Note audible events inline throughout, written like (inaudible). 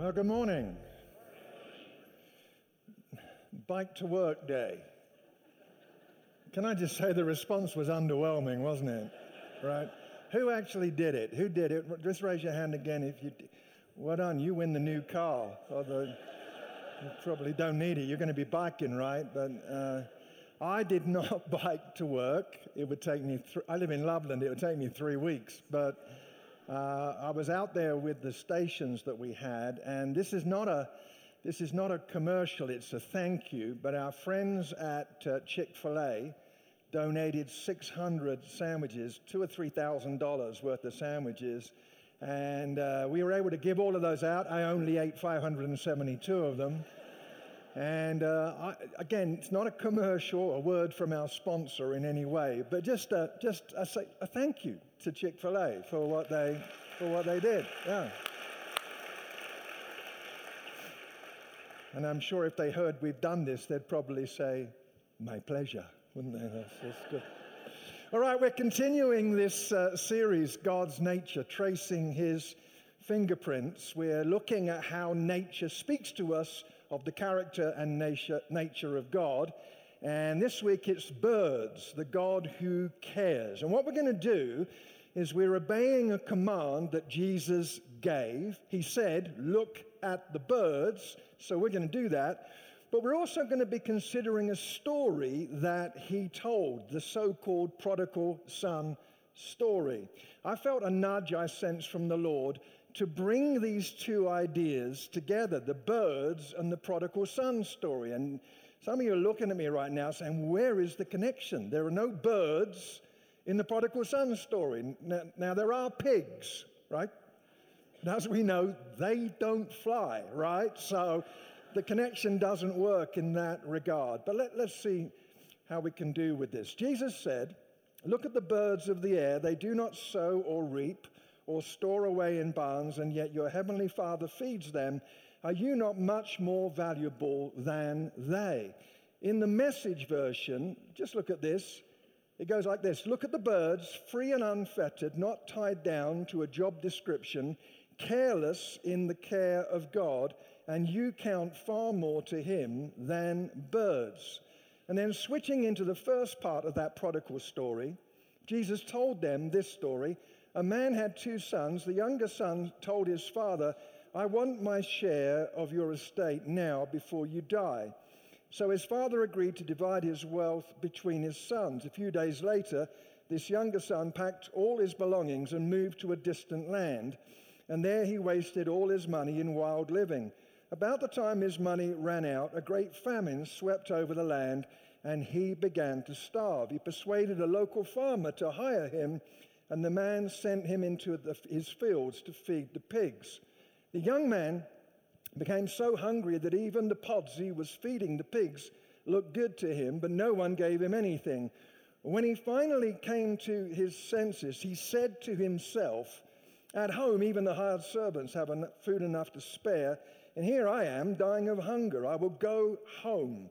Well, good morning. Bike to work day. Can I just say the response was underwhelming, wasn't it? Right? Who actually did it? Who did it? Just raise your hand again if you. Well done, you win the new car. Although you probably don't need it. You're going to be biking, right? But uh, I did (laughs) not bike to work. It would take me. Th- I live in Loveland. It would take me three weeks, but uh, I was out there with the stations that we had, and this is not a this is not a commercial. It's a thank you. But our friends at uh, Chick Fil A donated 600 sandwiches, two or three thousand dollars worth of sandwiches, and uh, we were able to give all of those out. I only ate 572 of them. And uh, I, again, it's not a commercial, a word from our sponsor in any way, but just a, just a, a thank you to Chick Fil A for what they for what they did. Yeah. And I'm sure if they heard we've done this, they'd probably say, "My pleasure," wouldn't they? That's, that's good. All right, we're continuing this uh, series, God's Nature, tracing His fingerprints. We're looking at how nature speaks to us of the character and nature, nature of God. And this week it's birds, the God who cares. And what we're going to do is we're obeying a command that Jesus gave. He said, Look at the birds. So we're going to do that. But we're also going to be considering a story that he told, the so called prodigal son story. I felt a nudge I sensed from the Lord to bring these two ideas together the birds and the prodigal son story. And some of you are looking at me right now saying, Where is the connection? There are no birds in the prodigal son story. Now, now there are pigs, right? And as we know, they don't fly, right? So the connection doesn't work in that regard. But let, let's see how we can do with this. Jesus said, Look at the birds of the air. They do not sow or reap or store away in barns, and yet your heavenly Father feeds them. Are you not much more valuable than they? In the message version, just look at this. It goes like this Look at the birds, free and unfettered, not tied down to a job description, careless in the care of God, and you count far more to Him than birds. And then switching into the first part of that prodigal story, Jesus told them this story a man had two sons. The younger son told his father, I want my share of your estate now before you die. So his father agreed to divide his wealth between his sons. A few days later, this younger son packed all his belongings and moved to a distant land. And there he wasted all his money in wild living. About the time his money ran out, a great famine swept over the land, and he began to starve. He persuaded a local farmer to hire him and the man sent him into the, his fields to feed the pigs. The young man became so hungry that even the pods he was feeding the pigs looked good to him, but no one gave him anything. When he finally came to his senses, he said to himself, At home, even the hired servants have food enough to spare, and here I am dying of hunger. I will go home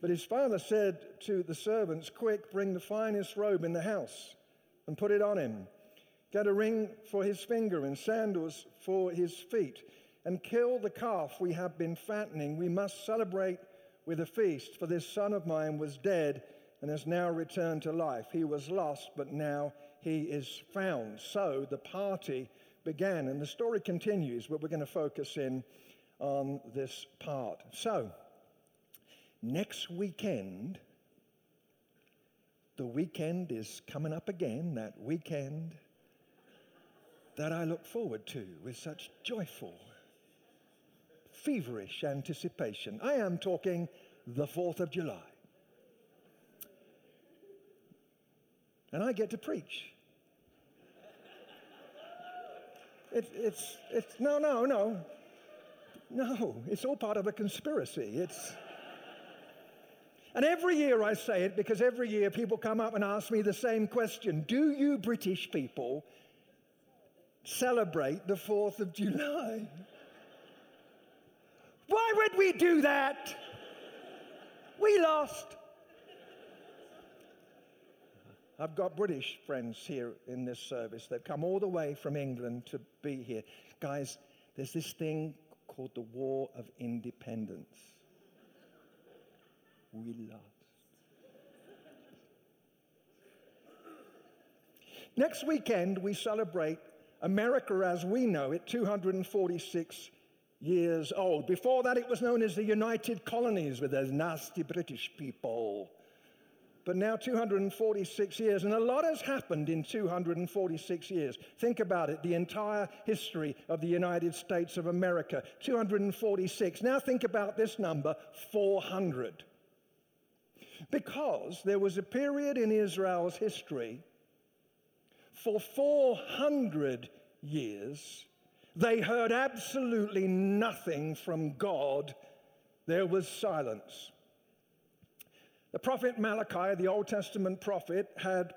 But his father said to the servants, Quick, bring the finest robe in the house and put it on him. Get a ring for his finger and sandals for his feet, and kill the calf we have been fattening. We must celebrate with a feast, for this son of mine was dead and has now returned to life. He was lost, but now he is found. So the party began, and the story continues, but we're going to focus in on this part. So, next weekend, the weekend is coming up again, that weekend that I look forward to with such joyful, feverish anticipation. I am talking the 4th of July. And I get to preach. It, it's, it's, no, no, no. No, it's all part of a conspiracy. It's. And every year I say it because every year people come up and ask me the same question Do you British people celebrate the 4th of July? Why would we do that? We lost. I've got British friends here in this service. They've come all the way from England to be here. Guys, there's this thing called the War of Independence. We lost. Next weekend, we celebrate America as we know it, 246 years old. Before that, it was known as the United Colonies with those nasty British people but now 246 years. And a lot has happened in 246 years. Think about it the entire history of the United States of America 246. Now think about this number 400. Because there was a period in Israel's history for 400 years, they heard absolutely nothing from God. There was silence. The prophet Malachi, the Old Testament prophet, had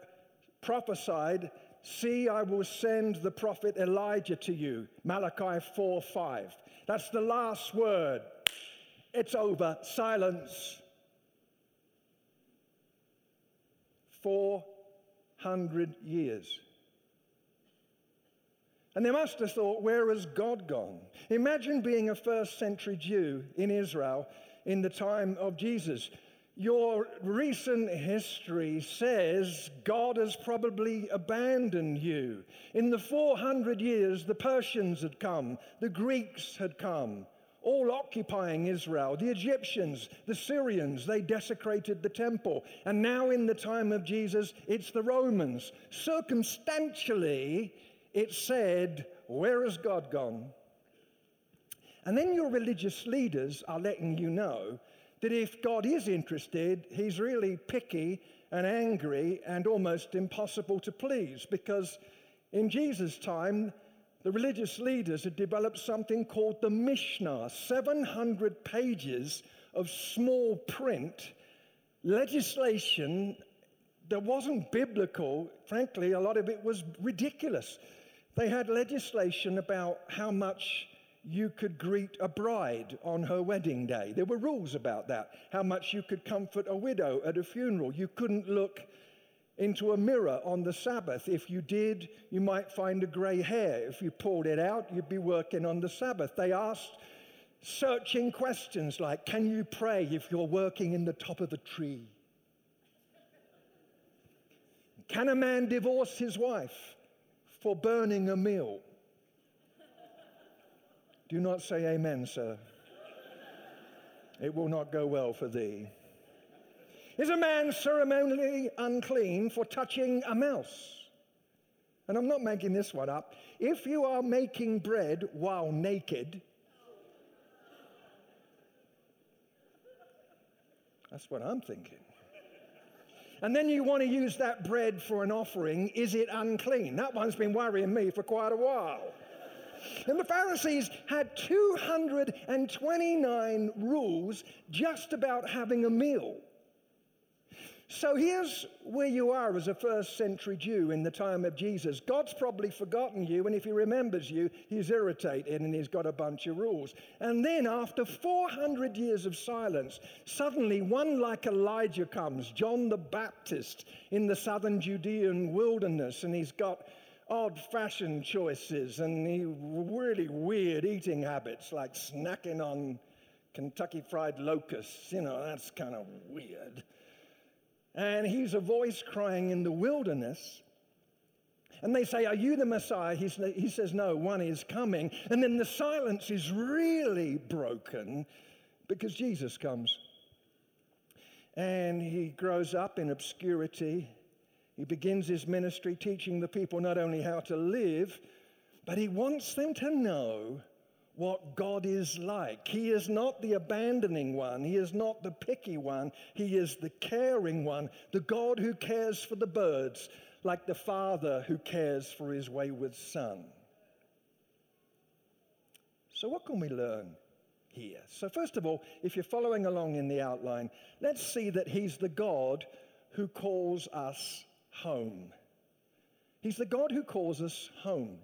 prophesied, See, I will send the prophet Elijah to you. Malachi 4 5. That's the last word. It's over. Silence. 400 years. And they must have thought, where has God gone? Imagine being a first century Jew in Israel in the time of Jesus your recent history says God has probably abandoned you. In the 400 years, the Persians had come, the Greeks had come, all occupying Israel. The Egyptians, the Syrians, they desecrated the temple. And now, in the time of Jesus, it's the Romans. Circumstantially, it said, Where has God gone? And then your religious leaders are letting you know that if God is interested, he's really picky and angry and almost impossible to please because in Jesus' time, the religious leaders had developed something called the Mishnah 700 pages of small print legislation that wasn't biblical. Frankly, a lot of it was ridiculous. They had legislation about how much you could greet a bride on her wedding day. There were rules about that. How much you could comfort a widow at a funeral. You couldn't look into a mirror on the Sabbath. If you did, you might find a gray hair. If you pulled it out, you'd be working on the Sabbath. They asked searching questions like Can you pray if you're working in the top of a tree? Can a man divorce his wife for burning a meal? Do not say amen, sir. It will not go well for thee. Is a man ceremonially unclean for touching a mouse? And I'm not making this one up. If you are making bread while naked, that's what I'm thinking. And then you want to use that bread for an offering, is it unclean? That one's been worrying me for quite a while. And the Pharisees had 229 rules just about having a meal. So here's where you are as a first century Jew in the time of Jesus. God's probably forgotten you, and if he remembers you, he's irritated and he's got a bunch of rules. And then, after 400 years of silence, suddenly one like Elijah comes, John the Baptist, in the southern Judean wilderness, and he's got odd fashion choices and he really weird eating habits like snacking on Kentucky fried locusts. You know, that's kind of weird. And he's a voice crying in the wilderness. And they say, Are you the Messiah? He says, No, one is coming. And then the silence is really broken because Jesus comes. And he grows up in obscurity he begins his ministry teaching the people not only how to live, but he wants them to know what God is like. He is not the abandoning one, He is not the picky one, He is the caring one, the God who cares for the birds, like the father who cares for his wayward son. So, what can we learn here. So, first of all, if you're following along in the outline, let's see that He's the God who calls us home. He's the God who calls us home.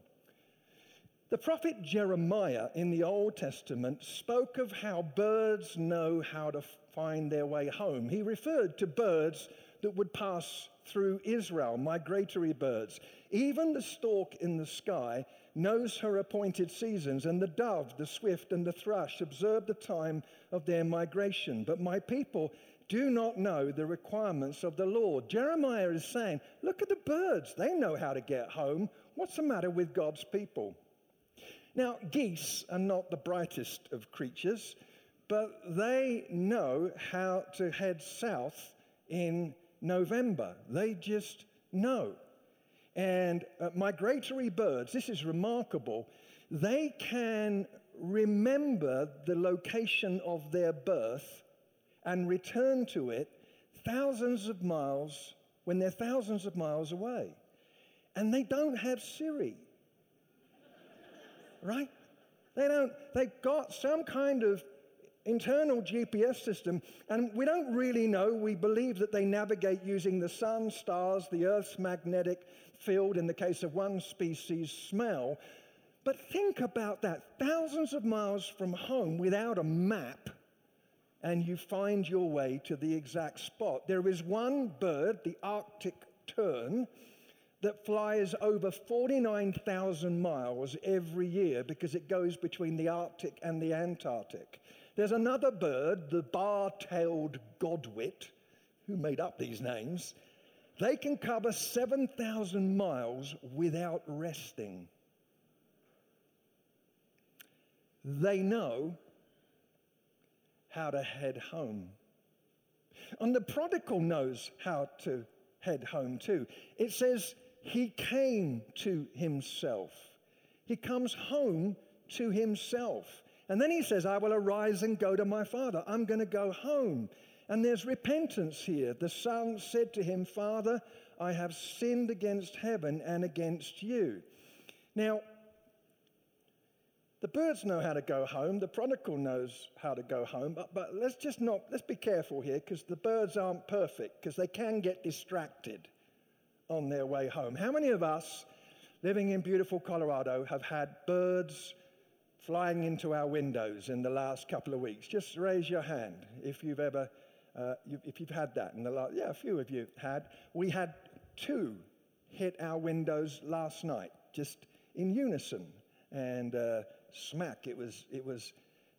The prophet Jeremiah in the Old Testament spoke of how birds know how to find their way home. He referred to birds that would pass through Israel, migratory birds. Even the stork in the sky knows her appointed seasons, and the dove, the swift, and the thrush observe the time of their migration. But my people do not know the requirements of the Lord. Jeremiah is saying, Look at the birds. They know how to get home. What's the matter with God's people? Now, geese are not the brightest of creatures, but they know how to head south in November. They just know. And uh, migratory birds, this is remarkable, they can remember the location of their birth and return to it thousands of miles when they're thousands of miles away. And they don't have Siri. Right? They don't, they've got some kind of internal GPS system, and we don't really know. We believe that they navigate using the sun, stars, the Earth's magnetic field, in the case of one species, smell. But think about that thousands of miles from home without a map, and you find your way to the exact spot. There is one bird, the Arctic tern, that flies over 49,000 miles every year because it goes between the Arctic and the Antarctic. There's another bird, the bar tailed godwit, who made up these names, they can cover 7,000 miles without resting. They know how to head home. And the prodigal knows how to head home too. It says he came to himself. He comes home to himself. And then he says, I will arise and go to my father. I'm going to go home. And there's repentance here. The son said to him, Father, I have sinned against heaven and against you. Now, the birds know how to go home. The prodigal knows how to go home. But, but let's just not, let's be careful here because the birds aren't perfect because they can get distracted on their way home. How many of us living in beautiful Colorado have had birds flying into our windows in the last couple of weeks? Just raise your hand if you've ever uh, if you've had that in the last, yeah, a few of you had. We had two hit our windows last night, just in unison, and uh, smack. It was it was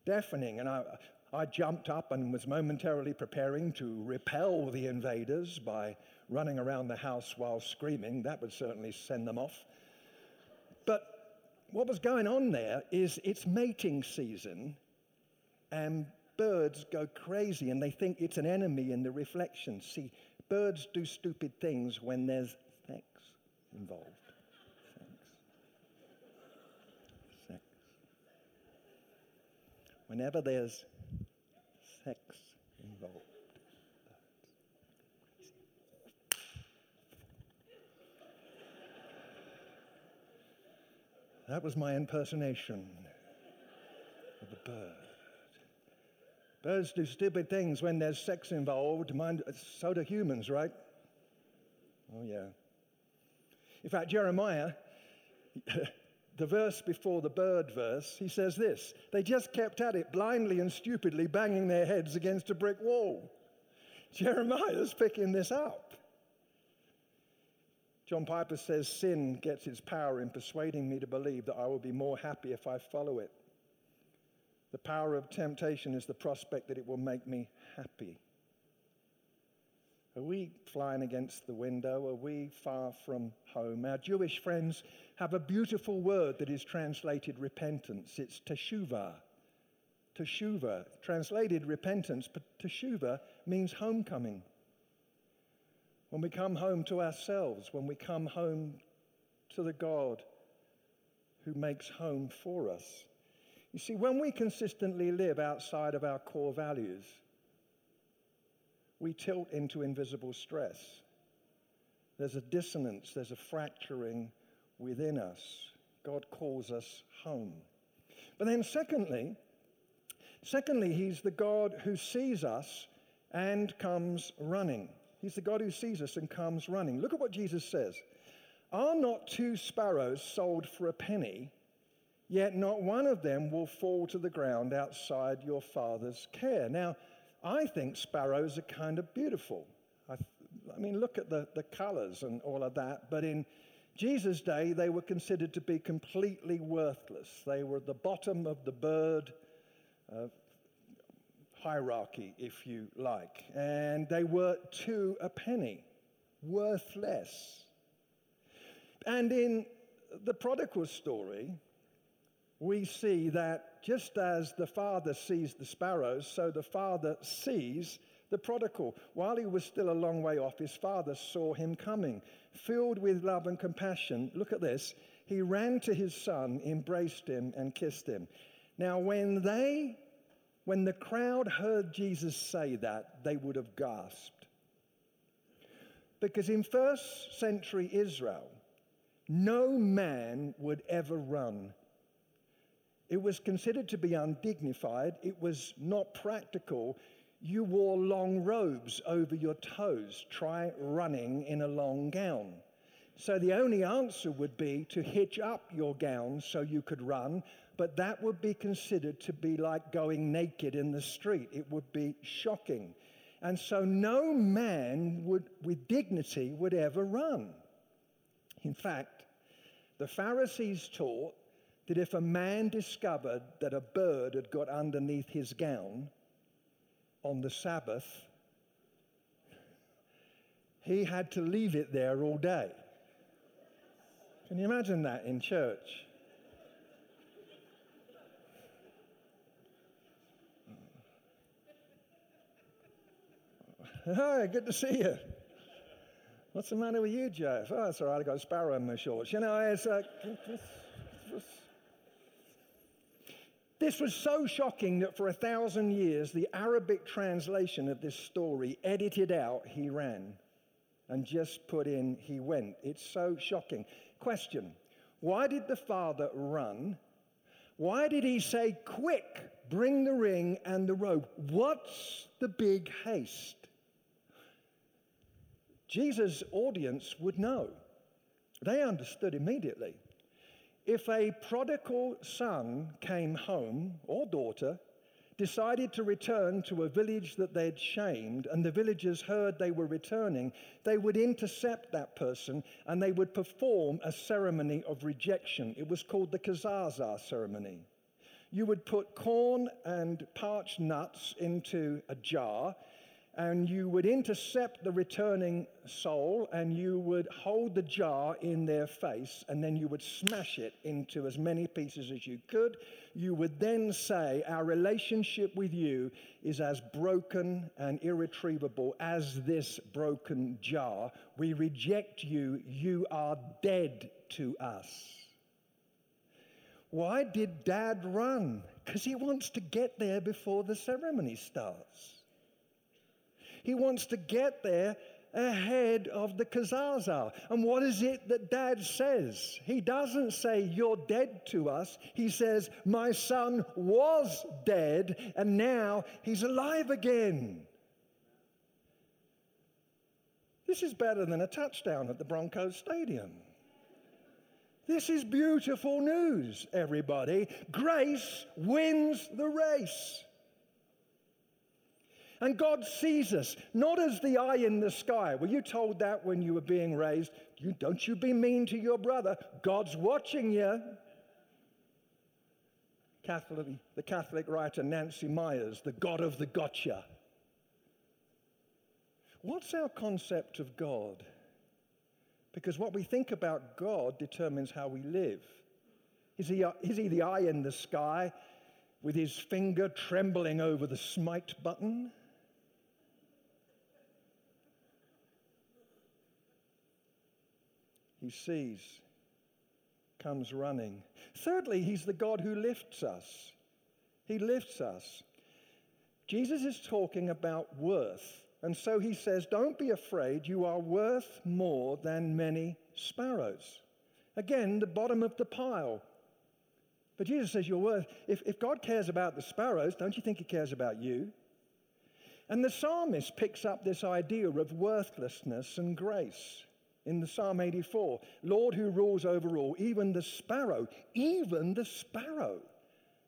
deafening, and I. I jumped up and was momentarily preparing to repel the invaders by running around the house while screaming. That would certainly send them off. But what was going on there is it's mating season, and birds go crazy and they think it's an enemy in the reflection. See, birds do stupid things when there's sex involved. Sex. Sex. Whenever there's sex involved. That was my impersonation of a bird. Birds do stupid things when there's sex involved. Mind, so do humans, right? Oh, yeah. In fact, Jeremiah, (laughs) the verse before the bird verse, he says this They just kept at it blindly and stupidly, banging their heads against a brick wall. Jeremiah's picking this up. John Piper says, Sin gets its power in persuading me to believe that I will be more happy if I follow it. The power of temptation is the prospect that it will make me happy. Are we flying against the window? Are we far from home? Our Jewish friends have a beautiful word that is translated repentance. It's teshuvah. Teshuvah, translated repentance, but teshuvah means homecoming. When we come home to ourselves, when we come home to the God who makes home for us. You see, when we consistently live outside of our core values, we tilt into invisible stress. There's a dissonance, there's a fracturing within us. God calls us home. But then, secondly, Secondly, he's the God who sees us and comes running. He's the God who sees us and comes running. Look at what Jesus says Are not two sparrows sold for a penny? Yet not one of them will fall to the ground outside your Father's care. Now, I think sparrows are kind of beautiful. I, I mean, look at the, the colors and all of that. But in Jesus' day, they were considered to be completely worthless. They were at the bottom of the bird uh, hierarchy, if you like. And they were two a penny, worthless. And in the prodigal story, we see that just as the father sees the sparrows, so the father sees the prodigal. While he was still a long way off, his father saw him coming. Filled with love and compassion, look at this, he ran to his son, embraced him, and kissed him. Now, when they, when the crowd heard Jesus say that, they would have gasped. Because in first century Israel, no man would ever run it was considered to be undignified. It was not practical. You wore long robes over your toes. Try running in a long gown. So the only answer would be to hitch up your gown so you could run, but that would be considered to be like going naked in the street. It would be shocking. And so no man would, with dignity would ever run. In fact, the Pharisees taught that if a man discovered that a bird had got underneath his gown on the Sabbath, he had to leave it there all day. Can you imagine that in church? Hi, good to see you. What's the matter with you, Jeff? Oh, it's all right, I got a sparrow in my shorts. You know, it's uh, like. This was so shocking that for a thousand years, the Arabic translation of this story edited out he ran and just put in he went. It's so shocking. Question Why did the father run? Why did he say, Quick, bring the ring and the robe? What's the big haste? Jesus' audience would know. They understood immediately. If a prodigal son came home or daughter, decided to return to a village that they'd shamed, and the villagers heard they were returning, they would intercept that person and they would perform a ceremony of rejection. It was called the Kezazah ceremony. You would put corn and parched nuts into a jar and you would intercept the returning soul and you would hold the jar in their face and then you would smash it into as many pieces as you could. You would then say, Our relationship with you is as broken and irretrievable as this broken jar. We reject you. You are dead to us. Why did dad run? Because he wants to get there before the ceremony starts. He wants to get there ahead of the Kezazah. And what is it that dad says? He doesn't say, You're dead to us. He says, My son was dead and now he's alive again. This is better than a touchdown at the Broncos Stadium. This is beautiful news, everybody. Grace wins the race. And God sees us not as the eye in the sky. Were you told that when you were being raised? You, don't you be mean to your brother. God's watching you. Catholic, the Catholic writer Nancy Mairs, the God of the gotcha. What's our concept of God? Because what we think about God determines how we live. Is he, uh, is he the eye in the sky with his finger trembling over the smite button? He sees, comes running. Thirdly, he's the God who lifts us. He lifts us. Jesus is talking about worth. And so he says, Don't be afraid, you are worth more than many sparrows. Again, the bottom of the pile. But Jesus says, You're worth. If, if God cares about the sparrows, don't you think He cares about you? And the psalmist picks up this idea of worthlessness and grace in the Psalm 84. Lord who rules over all, even the sparrow, even the sparrow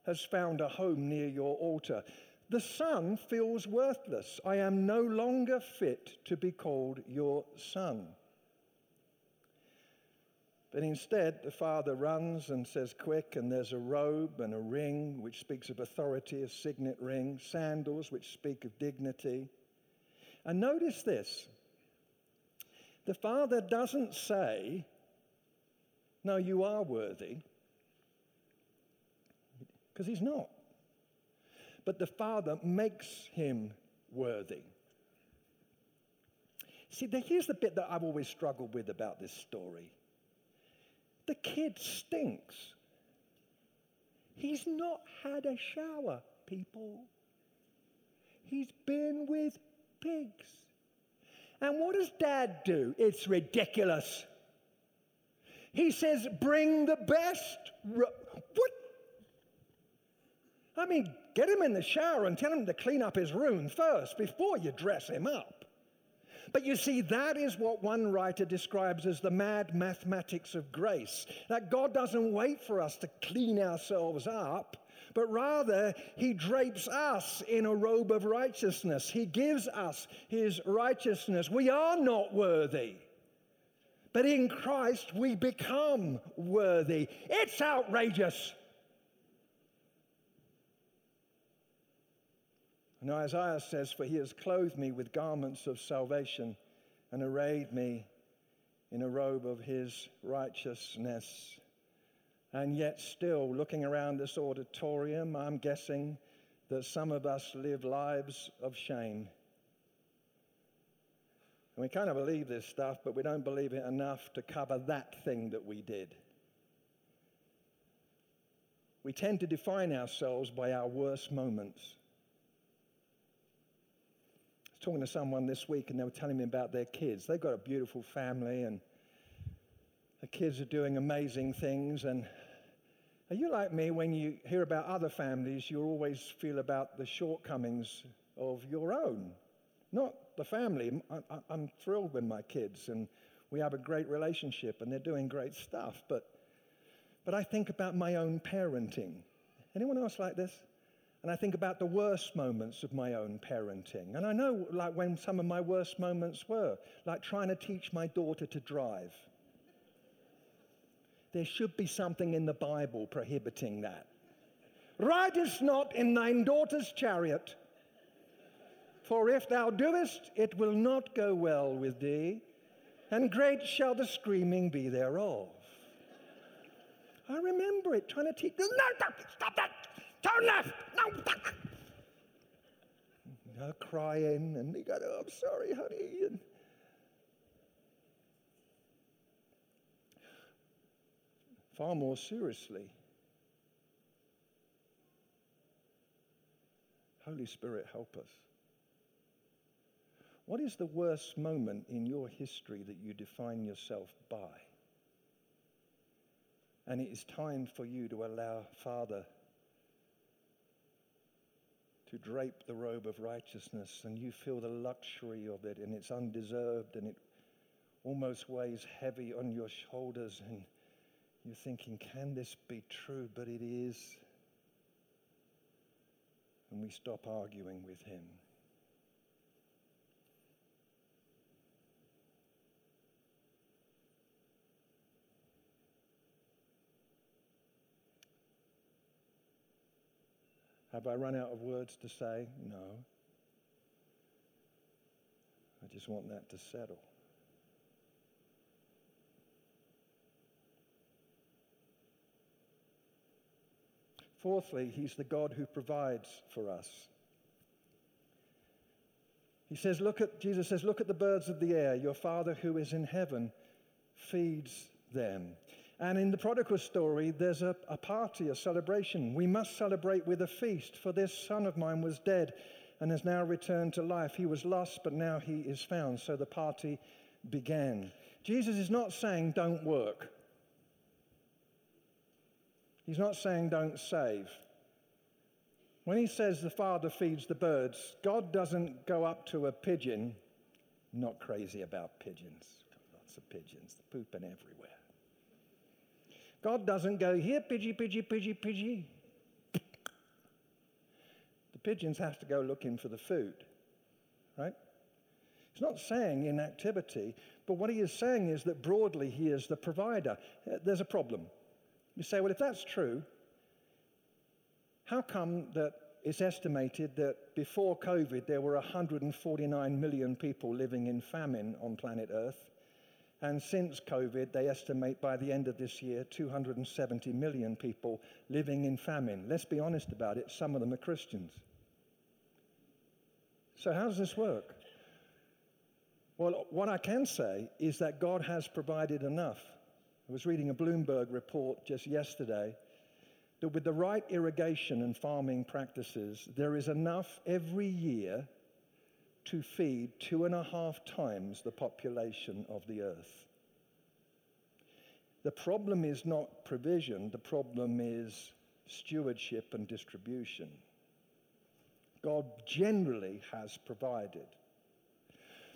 has found a home near your altar. The son feels worthless. I am no longer fit to be called your son. But instead, the father runs and says, Quick, and there's a robe and a ring, which speaks of authority, a signet ring, sandals, which speak of dignity. And notice this the father doesn't say, No, you are worthy, because he's not. But the father makes him worthy. See, here's the bit that I've always struggled with about this story. The kid stinks. He's not had a shower, people. He's been with pigs. And what does dad do? It's ridiculous. He says, Bring the best. What? I mean, get him in the shower and tell him to clean up his room first before you dress him up. But you see, that is what one writer describes as the mad mathematics of grace. That God doesn't wait for us to clean ourselves up, but rather he drapes us in a robe of righteousness. He gives us his righteousness. We are not worthy. But in Christ, we become worthy. It's outrageous. And Isaiah says, For he has clothed me with garments of salvation and arrayed me in a robe of his righteousness. And yet, still, looking around this auditorium, I'm guessing that some of us live lives of shame. And we kind of believe this stuff, but we don't believe it enough to cover that thing that we did. We tend to define ourselves by our worst moments I was talking to someone this week and they were telling me about their kids. They've got a beautiful family and the kids are doing amazing things. And are you like me when you hear about other families, you always feel about the shortcomings of your own, not the family? I, am thrilled with my kids and we have a great relationship and they're doing great stuff. But, but I think about my own parenting. Anyone else like this? And I think about the worst moments of my own parenting. And I know, like, when some of my worst moments were, like trying to teach my daughter to drive. There should be something in the Bible prohibiting that. Ridest not in thine daughter's chariot, for if thou doest, it will not go well with thee, and great shall the screaming be thereof. I remember it, trying to teach. No, stop that! Turn left. No. Her crying, and he got, oh, I'm sorry, honey. And far more seriously, Holy Spirit, help us. What is the worst moment in your history that you define yourself by? And it is time for you to allow Father to drape the robe of righteousness, and you feel the luxury of it, and it's undeserved, and it almost weighs heavy on your shoulders, and you're thinking, can this be true? But it is. And we stop arguing with him. Have I run out of words to say? No. I just want that to settle. Fourthly, he's the God who provides for us. He says, look at, Jesus says, look at the birds of the air. Your Father who is in heaven feeds them. And in the prodigal story, there's a, a party, a celebration. We must celebrate with a feast, for this son of mine was dead and has now returned to life. He was lost, but now he is found. So the party began. Jesus is not saying, don't work. He's not saying don't save. When he says the Father feeds the birds, God doesn't go up to a pigeon. not crazy about pigeons. Lots of pigeons, they're pooping everywhere. God doesn't go, here, pidgey, pidgey, pidgey, pidgey. The pigeons have to go looking for the food, right? He's not saying inactivity, but what he is saying is that broadly he is the provider. There's a problem. You say, well, if that's true, how come that it's estimated that before COVID there were 149 million people living in famine on planet Earth? And since COVID, they estimate by the end of this year 270 million people living in famine. Let's be honest about it, some of them are Christians. So, how does this work? Well, what I can say is that God has provided enough. I was reading a Bloomberg report just yesterday that with the right irrigation and farming practices, there is enough every year to feed two and a half times the population of the earth. The problem is not provision, the problem is stewardship and distribution. God generally has provided.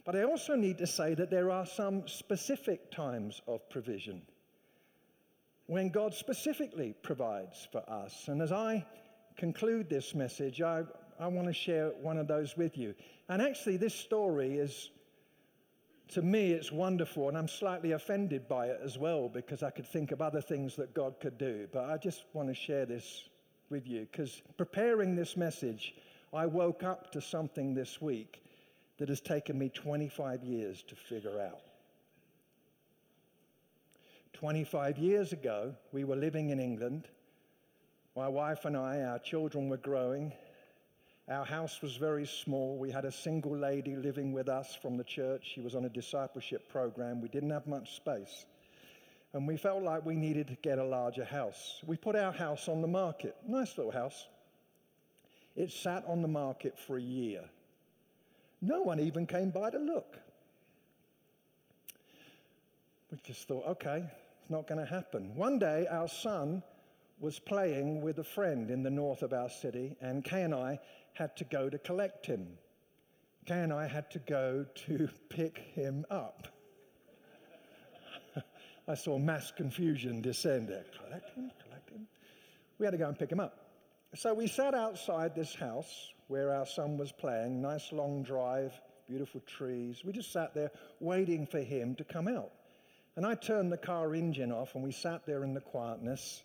But I also need to say that there are some specific times of provision when God specifically provides for us. And as I conclude this message, I, I want to share one of those with you. And actually, this story is, to me, it's wonderful, and I'm slightly offended by it as well because I could think of other things that God could do. But I just want to share this with you because preparing this message, I woke up to something this week that has taken me 25 years to figure out. 25 years ago, we were living in England. My wife and I, our children were growing. Our house was very small. We had a single lady living with us from the church. She was on a discipleship program. We didn't have much space. And we felt like we needed to get a larger house. We put our house on the market. Nice little house. It sat on the market for a year. No one even came by to look. We just thought, okay, it's not going to happen. One day, our son was playing with a friend in the north of our city, and Kay and I had to go to collect him. Kay and I had to go to (laughs) pick him up. (laughs) I saw mass confusion descend there. Collect him, collect him. We had to go and pick him up. So we sat outside this house where our son was playing, nice long drive, beautiful trees. We just sat there waiting for him to come out. And I turned the car engine off and we sat there in the quietness.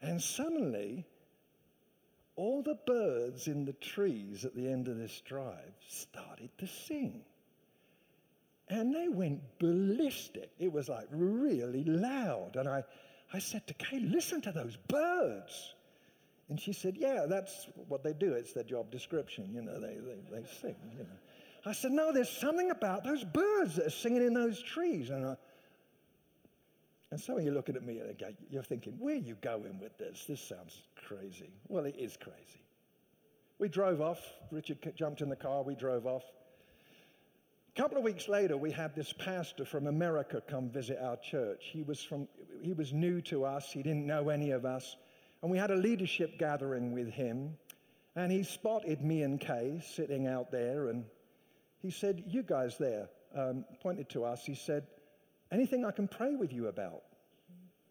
And suddenly, all the birds in the trees at the end of this drive started to sing. And they went ballistic. It was like really loud. And I, I said to Kay, listen to those birds. And she said, Yeah, that's what they do. It's their job description. You know, they, they, they sing. You know. I said, No, there's something about those birds that are singing in those trees. And, I, and some of you looking at me and you're thinking, Where are you going with this? This sounds crazy. Well, it is crazy. We drove off. Richard jumped in the car. We drove off. A couple of weeks later, we had this pastor from America come visit our church. He was, from, he was new to us, he didn't know any of us. And we had a leadership gathering with him, and he spotted me and Kay sitting out there, and he said, You guys there, um, pointed to us, he said, Anything I can pray with you about?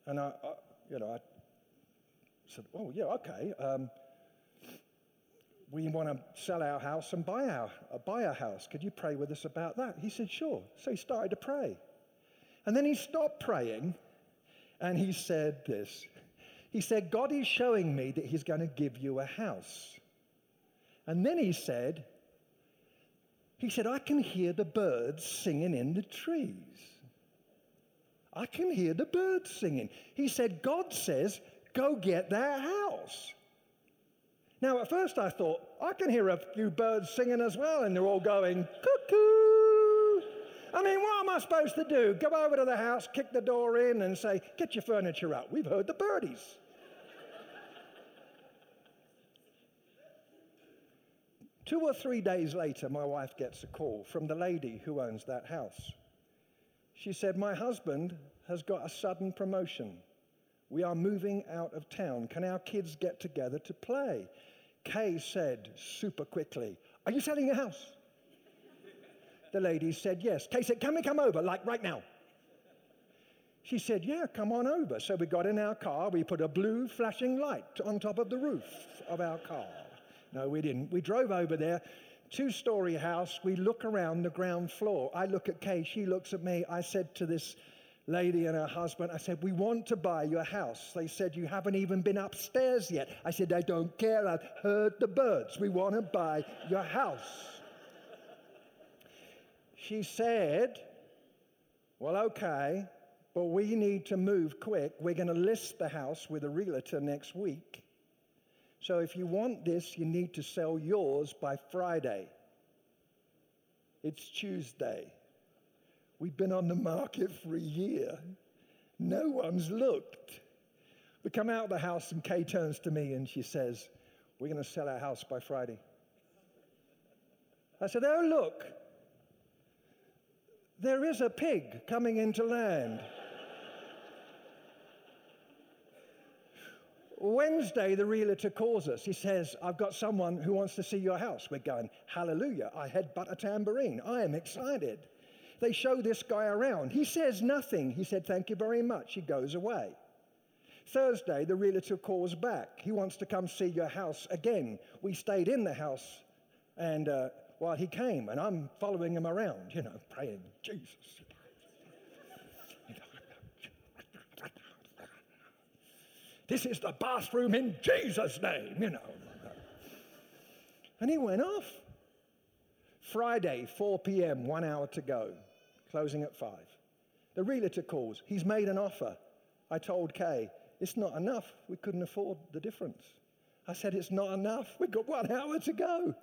And I, I you know, I said, Oh, yeah, okay. Um, we want to sell our house and buy, our, uh, buy a house. Could you pray with us about that? He said, Sure. So he started to pray. And then he stopped praying and he said this he said, God is showing me that He's going to give you a house. And then he said, he said, I can hear the birds singing in the trees. I can hear the birds singing. He said, God says, go get that house. Now, at first I thought, I can hear a few birds singing as well, and they're all going, cuckoo. I mean, what am I supposed to do? Go over to the house, kick the door in, and say, Get your furniture out. We've heard the birdies. Two or three days later, my wife gets a call from the lady who owns that house. She said, My husband has got a sudden promotion. We are moving out of town. Can our kids get together to play? Kay said super quickly, Are you selling your house? the lady said yes. Kay said, Can we come over, like right now? She said, Yeah, come on over. So we got in our car. We put a blue flashing light on top of the roof of our car. No, we didn't. We drove over there, two story house. We look around the ground floor. I look at Kay. She looks at me. I said to this lady and her husband, I said, We want to buy your house. They said, You haven't even been upstairs yet. I said, I don't care. I've heard the birds. We want to buy your house. She said, Well, okay. But we need to move quick. We're going to list the house with a realtor next week. So if you want this, you need to sell yours by Friday. It's Tuesday. We've been on the market for a year. No one's looked. We come out of the house, and Kay turns to me and she says, We're going to sell our house by Friday. I said, Oh, look, there is a pig coming into land. Wednesday, the realtor calls us. He says, I've got someone who wants to see your house. We're going, Hallelujah. I had but a tambourine. I am excited. They show this guy around. He says nothing. He said, Thank you very much. He goes away. Thursday, the realtor calls back. He wants to come see your house again. We stayed in the house and uh, while he came, and I'm following him around, you know, praying, Jesus. This is the bathroom in Jesus' name, you know. And he went off. Friday, 4 p.m., one hour to go, closing at 5. The realtor calls. He's made an offer. I told Kay, it's not enough. We couldn't afford the difference. I said, it's not enough. We've got one hour to go.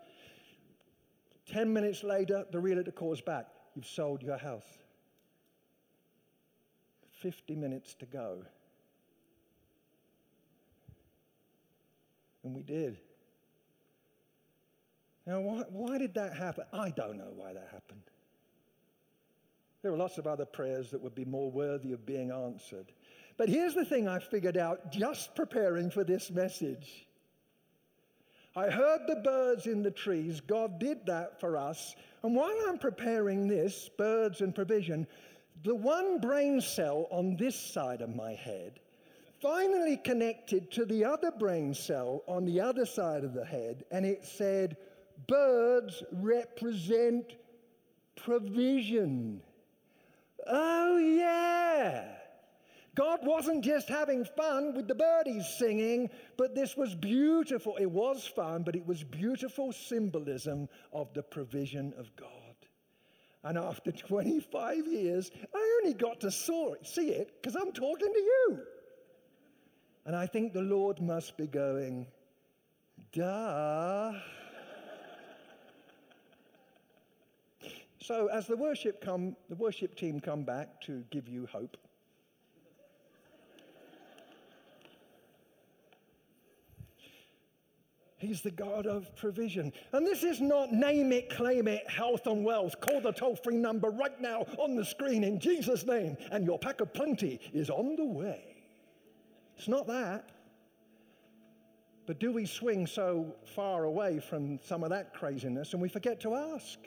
10 minutes later, the realtor calls back. You've sold your house. 50 minutes to go. And we did. Now, why, why did that happen? I don't know why that happened. There are lots of other prayers that would be more worthy of being answered. But here's the thing I figured out just preparing for this message. I heard the birds in the trees. God did that for us. And while I'm preparing this, birds and provision, the one brain cell on this side of my head finally connected to the other brain cell on the other side of the head, and it said, Birds represent provision. Oh, yeah. God wasn't just having fun with the birdies singing, but this was beautiful. It was fun, but it was beautiful symbolism of the provision of God. And after (laughs) 25 years, I only got to see it because I'm talking to you. And I think the Lord must be going, duh. so as the worship come, the worship team come back to give you hope. He's the God of provision. And this is not name it, claim it, health and wealth. Call the toll free number right now on the screen in Jesus' name, and your pack of plenty is on the way. It's not that. But do we swing so far away from some of that craziness and we forget to ask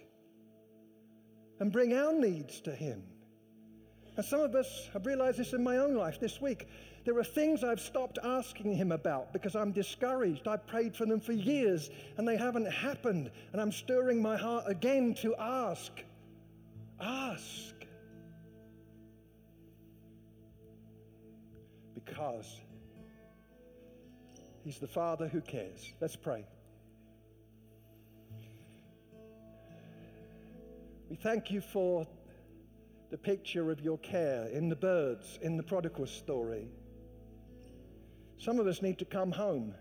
and bring our needs to Him? And some of us have realized this in my own life this week. There are things I've stopped asking Him about because I'm discouraged. I've prayed for them for years and they haven't happened. And I'm stirring my heart again to ask. Ask. Because He's the Father who cares. Let's pray. We thank you for the picture of your care in the birds, in the prodigal story. Some of us need to come home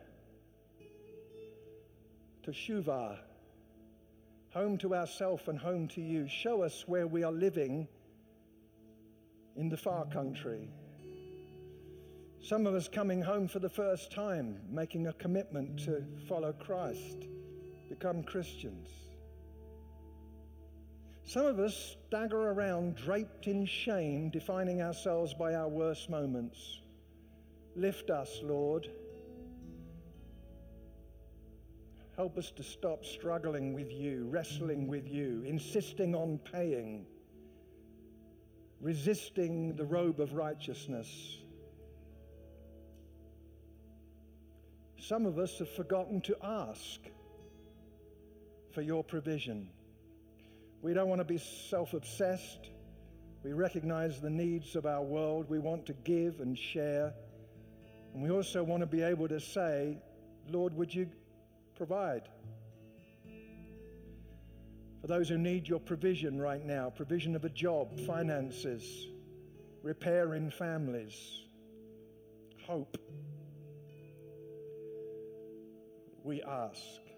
to Shuvah, home to ourself and home to you. Show us where we are living in the far country. Some of us coming home for the first time, making a commitment to follow Christ, become Christians. Some of us stagger around draped in shame, defining ourselves by our worst moments. Lift us, Lord. Help us to stop struggling with you, wrestling with you, insisting on paying, resisting the robe of righteousness. Some of us have forgotten to ask for your provision. We don't want to be self obsessed. We recognize the needs of our world. We want to give and share. And we also want to be able to say, Lord, would you provide. For those who need your provision right now provision of a job, finances, repair in families, hope, we ask.